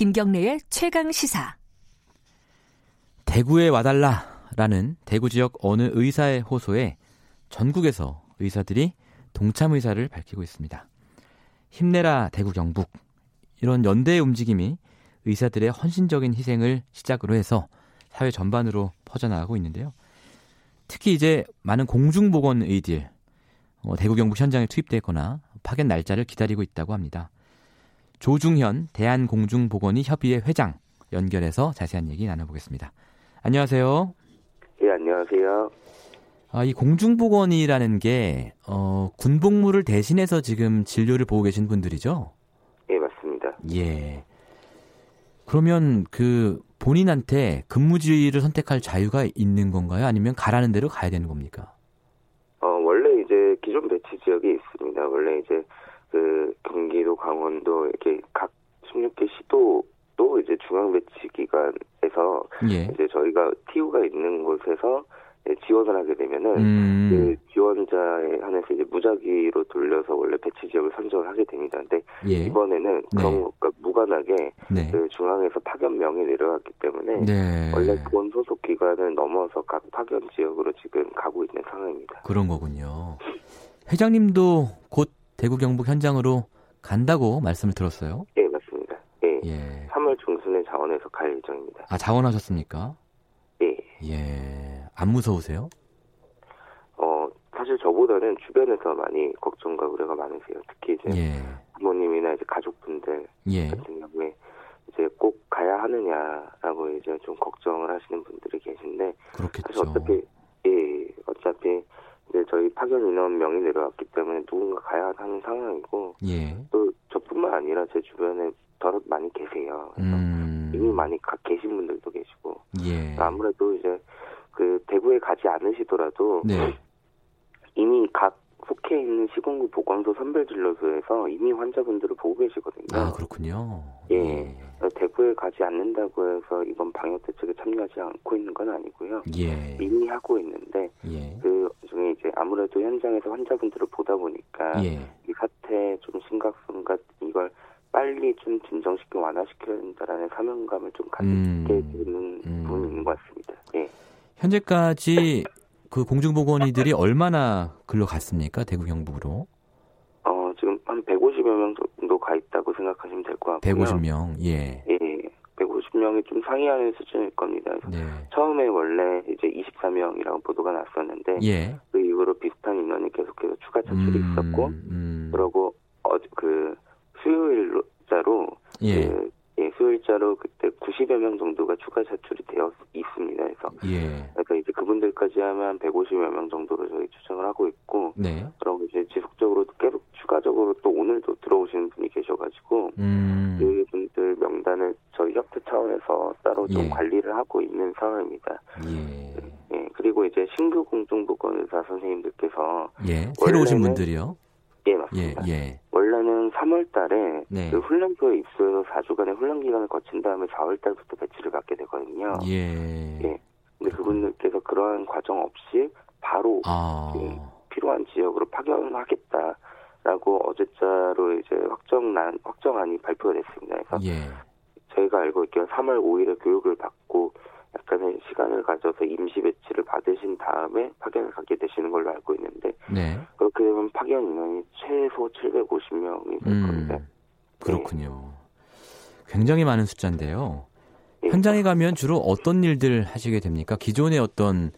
김경래의 최강 시사. 대구에 와달라라는 대구 지역 어느 의사의 호소에 전국에서 의사들이 동참 의사를 밝히고 있습니다. 힘내라 대구 경북 이런 연대의 움직임이 의사들의 헌신적인 희생을 시작으로 해서 사회 전반으로 퍼져나가고 있는데요. 특히 이제 많은 공중보건 의들 어, 대구 경북 현장에 투입됐거나 파견 날짜를 기다리고 있다고 합니다. 조중현 대한공중보건의 협의회 회장 연결해서 자세한 얘기 나눠보겠습니다. 안녕하세요. 예, 안녕하세요. 아, 이 공중보건이라는 게 어, 군복무를 대신해서 지금 진료를 보고 계신 분들이죠? 예, 맞습니다. 예. 그러면 그 본인한테 근무지를 선택할 자유가 있는 건가요? 아니면 가라는 대로 가야 되는 겁니까? 어, 원래 이제 기존 배치 지역이 있습니다. 원래 이제 그 경기도, 강원도 이렇게 각 16개 시도도 이제 중앙 배치 기관에서 예. 이제 저희가 TU가 있는 곳에서 네, 지원을 하게 되면은 음. 그 지원자에 한해서 이제 무작위로 돌려서 원래 배치 지역을 선정을 하게 됩니다. 근데 예. 이번에는 그런 네. 것과 무관하게 네. 그 중앙에서 파견명이 내려왔기 때문에 네. 원래 본 소속 기관을 넘어서 각 파견 지역으로 지금 가고 있는 상황입니다. 그런 거군요. 회장님도 곧 대구 경북 현장으로 간다고 말씀을 들었어요. 예, 맞습니다. 예. 예. 3월 중순에 자원해서 갈 예정입니다. 아, 자원하셨습니까? 예. 예. 안 무서우세요? 어, 사실 저보다는 주변에서 많이 걱정과 우려가 많으세요. 특히 이제 예. 부모님이나 이제 가족분들 예. 같은 경우에 이제 꼭 가야 하느냐라고 이제 좀 걱정을 하시는 분들이 계신데 사실 그렇겠죠. 예 어차피 이제 저희 파견 인원 명이 내려왔기 때문에 누군가 가야 하는 상황이고 예. 또 저뿐만 아니라 제 주변에 더러 많이 계세요. 음. 이미 많이 가 계신 분들도 계시고 예. 아무래도 이제 그 대구에 가지 않으시더라도 네. 이미 각 속해 있는 시군구 보건소 선별진료소에서 이미 환자분들을 보고 계시거든요. 아, 그렇군요. 예. 대구에 가지 않는다고 해서 이번 방역 대책에 참여하지 않고 있는 건 아니고요. 예. 이미 하고 있는데 예. 그 이제 아무래도 현장에서 환자분들을 보다 보니까 예. 이 사태의 좀 심각성과 이걸 빨리 좀 진정시켜 완화시켜야 된다라는 사명감을 좀 갖게 음. 되는 음. 부분이 있는 것 같습니다. 예. 현재까지 그 공중보건의들이 얼마나 글로 갔습니까? 대구 경북으로? 어, 지금 한 150여 명 정도 가 있다고 생각하시면 될 것 같고요. 150명. 예. 예. 150명이 좀 상회하는 수준일 겁니다. 네. 처음에 원래 이제 24명이라고 보도가 났었는데 예. 그 이후로 비슷한 인원이 계속해서 추가 차출이 음, 있었고 음. 그러고 어 그 수요일자로 예. 그, 예, 수요일자로 그때 90여 명 정도가 추가 차출이 되어 있습니다. 그래서 예. 그러니까 이제 그분들까지 하면 150여 명 정도로 저희 추정을 하고 있고 네. 그러고 이제 지속적으로 계속 추가적으로 또 오늘도 들어오시는 분이 계셔가지고 음. 그분들 명단을 저희 협회 차원에서 따로 좀 예. 관리를 하고 있는 상황입니다. 예. 예, 그리고 이제 신규 공중보건 의사 선생님들께서 예. 새로 오신 분들이요? 예 예. 맞습니다. 예. 원래는 3월 달에 네. 그 훈련소에 입소해서 4주간의 훈련 기간을 거친 다음에 4월 달부터 배치를 받게 되거든요. 예. 예. 근데 그분들께서 그러한 과정 없이 바로 아. 필요한 지역으로 파견하겠다라고 어제자로 이제 확정난 확정안이 발표가 됐습니다. 그래서 예. 저희가 알고 있기로 3월 5일에 교육을 받고 약간의 시간을 가져서 임시 배치를 받으신 다음에 파견을 가게 되시는 걸로 알고 있는데 네. 그렇게 되면 파견 인원이 최소 750명이 될 겁니다. 음. 그렇군요. 굉장히 많은 숫자인데요. 예. 현장에 가면 주로 어떤 일들 하시게 됩니까? 기존의 어떤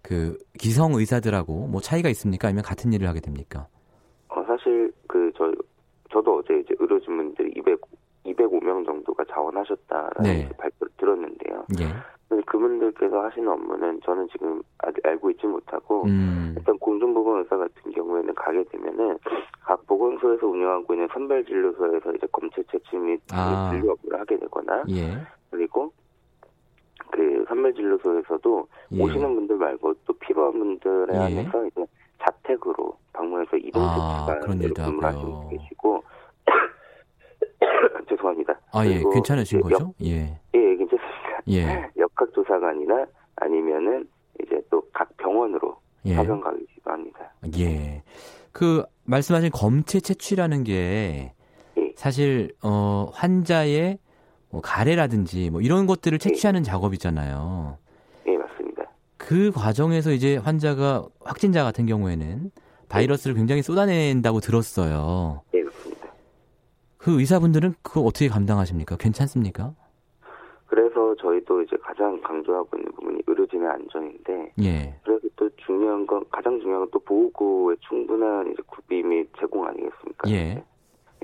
그 기성 의사들하고 뭐 차이가 있습니까? 아니면 같은 일을 하게 됩니까? 어, 사실 그 저 저도 어제 이제 의료진분들이 200 205명 정도가 자원하셨다라는 네. 이제 발표를 들었는데요. 예. 그분들께서 하시는 업무는 저는 지금 아직 알고 있지 못하고 음. 일단 공중보건 의사 같은 경우에는 가게 되면은 각 보건소에서 운영하고 있는 선별 진료소에서 이제 검체 채취 및 아. 진료 업무를 하게 되거나 예. 그리고 그 선별 진료소에서도 예. 오시는 분들 말고 또 필요한 분들에 예. 한해서 이제 자택으로 방문해서 이동 아, 채취가 그런 일도. 분 계시고 죄송합니다. 아, 예. 괜찮으신 역- 거죠? 예. 예, 괜찮습니다. 예. 역학조사관이나 아니면은 이제 또 각 병원으로 예. 파견 가기도 합니다. 예. 그 말씀하신 검체 채취라는 게 예. 사실 어 환자의 뭐 가래라든지 뭐 이런 것들을 채취하는 작업이잖아요. 예, 맞습니다. 그 과정에서 이제 환자가 확진자 같은 경우에는 바이러스를 굉장히 쏟아낸다고 들었어요. 예, 그렇습니다. 그 의사분들은 그거 어떻게 감당하십니까? 괜찮습니까? 그래서 저희도 이제 가장 강조하고 있는 부분이 의료진의 안전인데 예. 그래서 또 중요한 건 가장 중요한 건 또 보호구의 충분한 이제 구비 및 제공 아니겠습니까? 예.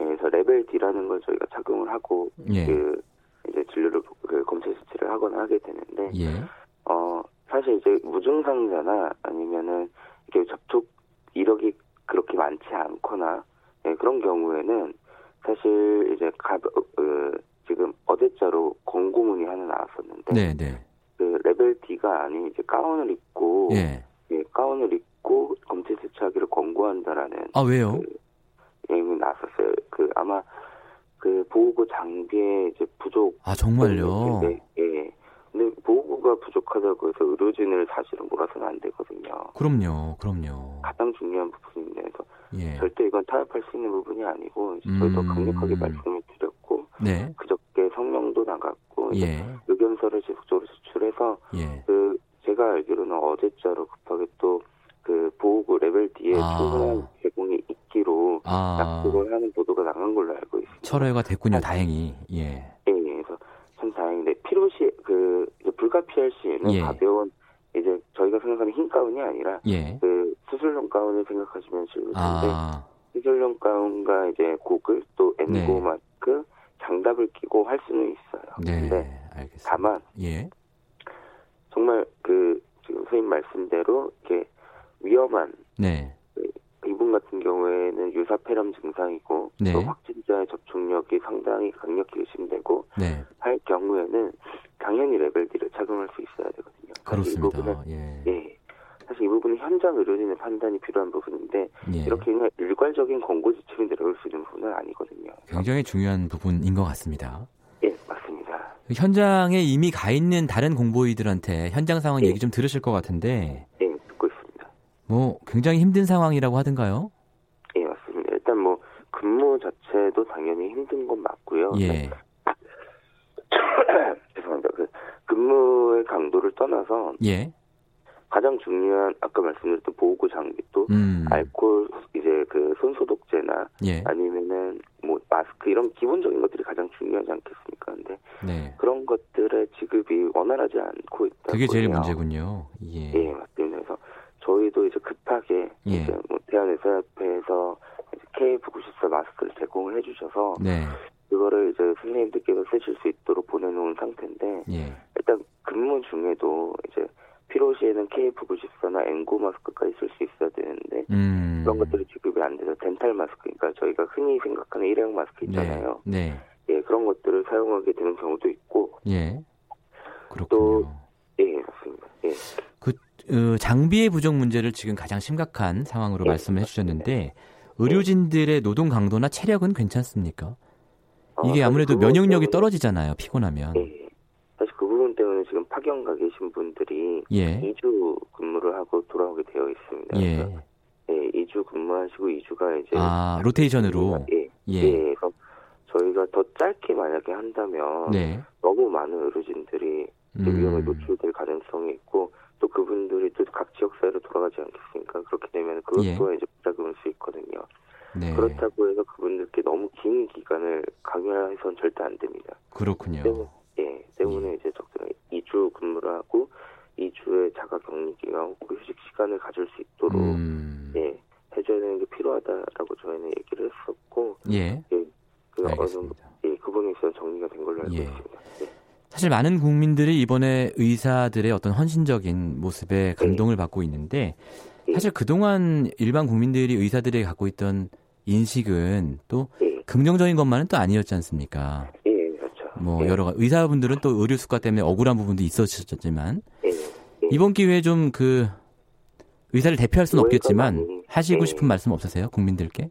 예, 그래서 레벨 D라는 걸 저희가 착용을 하고 예. 그 이제 진료를 그 검체 수치를 하거나 하게 되는데 예. 어 사실 이제 무증상자나 아니면은 이게 접촉 이력이 그렇게 많지 않거나 예, 그런 경우에는 사실 이제 가, 어, 그 지금 권고문이 하나 나왔었는데 네, 네. 그 레벨 D가 아닌 이제 가운을 입고 예. 예, 가운을 입고 검체 수치하기를 권고한다라는 아, 왜요? 그 내용이 나왔었어요. 그 아마 그 보호구 장비의 이제 부족 아, 정말요? 네, 예. 근데 보호구가 부족하다고 해서 의료진을 사실은 몰아서는 안 되거든요. 그럼요. 그럼요. 가장 중요한 부분인데 그래서 예. 절대 이건 타협할 수 있는 부분이 아니고 저희도 음. 강력하게 말씀을 드렸고 네. 성명도 예. 의견서를 지속적으로 제출해서 예. 그 제가 알기로는 어제자로 급하게 또 그 보호구 레벨 D에 아. 충분한 제공이 있기로 아. 약속을 하는 보도가 나간 걸로 알고 있습니다. 철회가 아. 됐군요. 다행히. 예. 예, 예, 그래서 참 다행인데 필요시 그 불가피할 시에는 예. 가벼운 이제 저희가 생각하는 흰 가운이 아니라 예. 그 수술용 가운을 생각하시면 좋을 텐데 아. 수술용 가운과 이제 고글 또 N95 네. 마스크 장갑을 끼고 할 수는 있어요. 네. 근데 알겠습니다. 다만 예. 정말 그 지금 선생님 말씀대로 이렇게 위험한 네. 이분 같은 경우에는 유사폐렴 증상이고 네. 또 확진자의 접촉력이 상당히 강력히 의심되고 네. 할 경우에는 당연히 레벨 D를 착용할 수 있어야 되거든요. 사실 이 부분은 그렇습니다. 예. 예. 사실 이 부분은 현장 의료진의 판단이 필요한 부분인데 예. 이렇게 일괄적인 권고 지침이 내려올 수 있는 부분은 아니거든요. 굉장히 중요한 부분인 것 같습니다. 현장에 이미 가 있는 다른 공보이들한테 현장 상황 예. 얘기 좀 들으실 것 같은데 예, 듣고 있습니다. 뭐 굉장히 힘든 상황이라고 하던가요? 예, 맞습니다. 일단 뭐 근무 자체도 당연히 힘든 건 맞고요. 예. 죄송합니다. 그 근무의 강도를 떠나서 예. 가장 중요한 아까 말씀드렸던 보호구 장비도 음. 알코올 이제 그 손소독제나 예. 아니면은 뭐 마스크 이런 기본적인 것들이 가장 중요하지 않겠습니까? 근데 네. 그런 것들의 지급이 원활하지 않고 있다. 그게 제일 문제군요. 예. 예, 맞습니다. 그래서 저희도 이제 급하게 예. 이제 뭐 대한의사협회에서 KF94 마스크를 제공을 해주셔서 네. 그거를 이제 선생님들께서 쓰실 수 있도록 보내놓은 상태인데 예. 일단 근무 중에도 이제 필요시에는 KF94나 N9 마스크까지 쓸 수 있어야 되는데 음. 그런 것들이 지급이 안 돼서 덴탈 마스크, 그러니까 저희가 흔히 생각하는 일회용 마스크 있잖아요. 네. 예, 그런 것들을 사용하게 되는 경우도 있고, 네. 예. 그렇군요. 예, 맞습니다. 예, 그 어, 장비의 부족 문제를 지금 가장 심각한 상황으로 예, 말씀을 해주셨는데 의료진들의 노동 강도나 체력은 괜찮습니까? 어, 이게 아 무래도 그 부분 면역력이 떨어지잖아요. 피곤하면. 예, 사실 그 부분 때문에 지금 파견 가 계신 분들이 예. 2주 근무를 하고 돌아오게 되어 있습니다. 예. 그래서 예, 2주 근무하시고 2주가 이제 아 로테이션으로. 예, 예. 예, 그래서 저희가 더 짧게 만약에 한다면 네. 너무 많은 의료진들이 이제 위험에 음. 노출될 가능성이 있고 또 그분들이 또 각 지역 사회로 돌아가지 않겠습니까? 그렇게 되면 그것 예. 또한 이제 부작용일 수 있거든요. 네. 그렇다고 해서 그분들께 너무 긴 기간을 강요해서는 절대 안 됩니다. 그렇군요. 때문에, 예, 때문에 이제 적당히 2주 근무를 하고 2주의 자가 격리 기간 혹은 휴식 시간을 가질 수 있도록 음. 예, 해줘야 되는 게 필요하다라고 저희는 얘기를 했었고 예. 예, 그 어느 정도 알겠습니다. 예, 그 부분에 있어서 정리가 된 걸로 알고 예. 있습니다. 예. 사실 많은 국민들이 이번에 의사들의 어떤 헌신적인 모습에 감동을 받고 있는데 예. 사실 그동안 일반 국민들이 의사들이 갖고 있던 인식은 또 예, 긍정적인 것만은 또 아니었지 않습니까? 예, 그렇죠. 뭐 예, 여러 가- 의사분들은 또 의료 수가 때문에 억울한 부분도 있었지만 예, 예. 이번 기회에 좀 그 의사를 대표할 수는 없겠지만 하시고 예. 싶은 말씀 없으세요? 국민들께?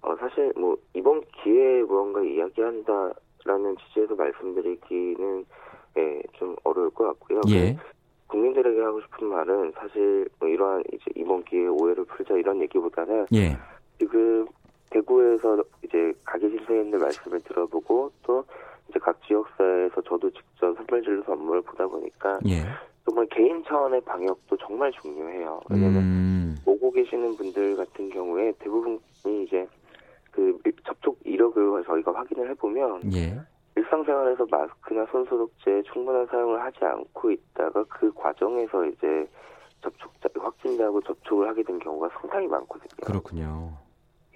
어, 사실 뭐 이번 기회에 무언가 이야기한다 라는 취지에서 말씀드리기는 예, 좀 어려울 것 같고요. 예. 국민들에게 하고 싶은 말은 사실 뭐 이러한 이제 이번 기회에 오해를 풀자 이런 얘기보다는 예. 지금 대구에서 이제 가 계신 선생님들 말씀을 들어보고 또 이제 각 지역 국가에서 저도 직접 선별진료소 업무를 보다 보니까 예. 정말 개인 차원의 방역도 정말 중요해요. 왜냐면 음, 오고 계시는 분들 같은 경우에 대부분이 이제 이력을 저희가 확인을 해보면 예. 일상생활에서 마스크나 손소독제 충분한 사용을 하지 않고 있다가 그 과정에서 이제 접촉자 확진자하고 접촉을 하게 된 경우가 상당히 많거든요. 그렇군요.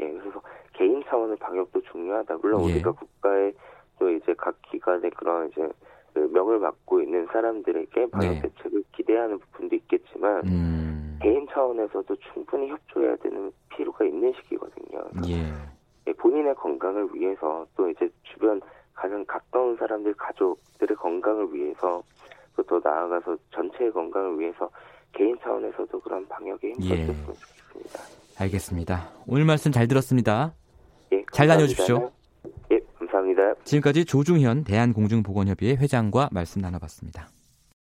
예, 그래서 개인 차원의 방역도 중요하다. 물론 예. 우리가 국가의 또 이제 각 기관의 그런 이제 그 명을 맡고 있는 사람들에게 방역 네. 대책을 기대하는 부분도 있겠지만 음, 개인 차원에서도 충분히 협조해야 되는 필요가 있는 시기거든요. 예. 예, 본인의 건강을 위해서 또 이제 주변 가장 가까운 사람들 가족들의 건강을 위해서 또 더 나아가서 전체의 건강을 위해서 개인 차원에서도 그런 방역에 예. 힘썼으면 좋겠습니다. 알겠습니다. 오늘 말씀 잘 들었습니다. 예, 잘 감사합니다. 다녀오십시오. 예, 감사합니다. 지금까지 조중현 대한공중보건협의회 회장과 말씀 나눠봤습니다.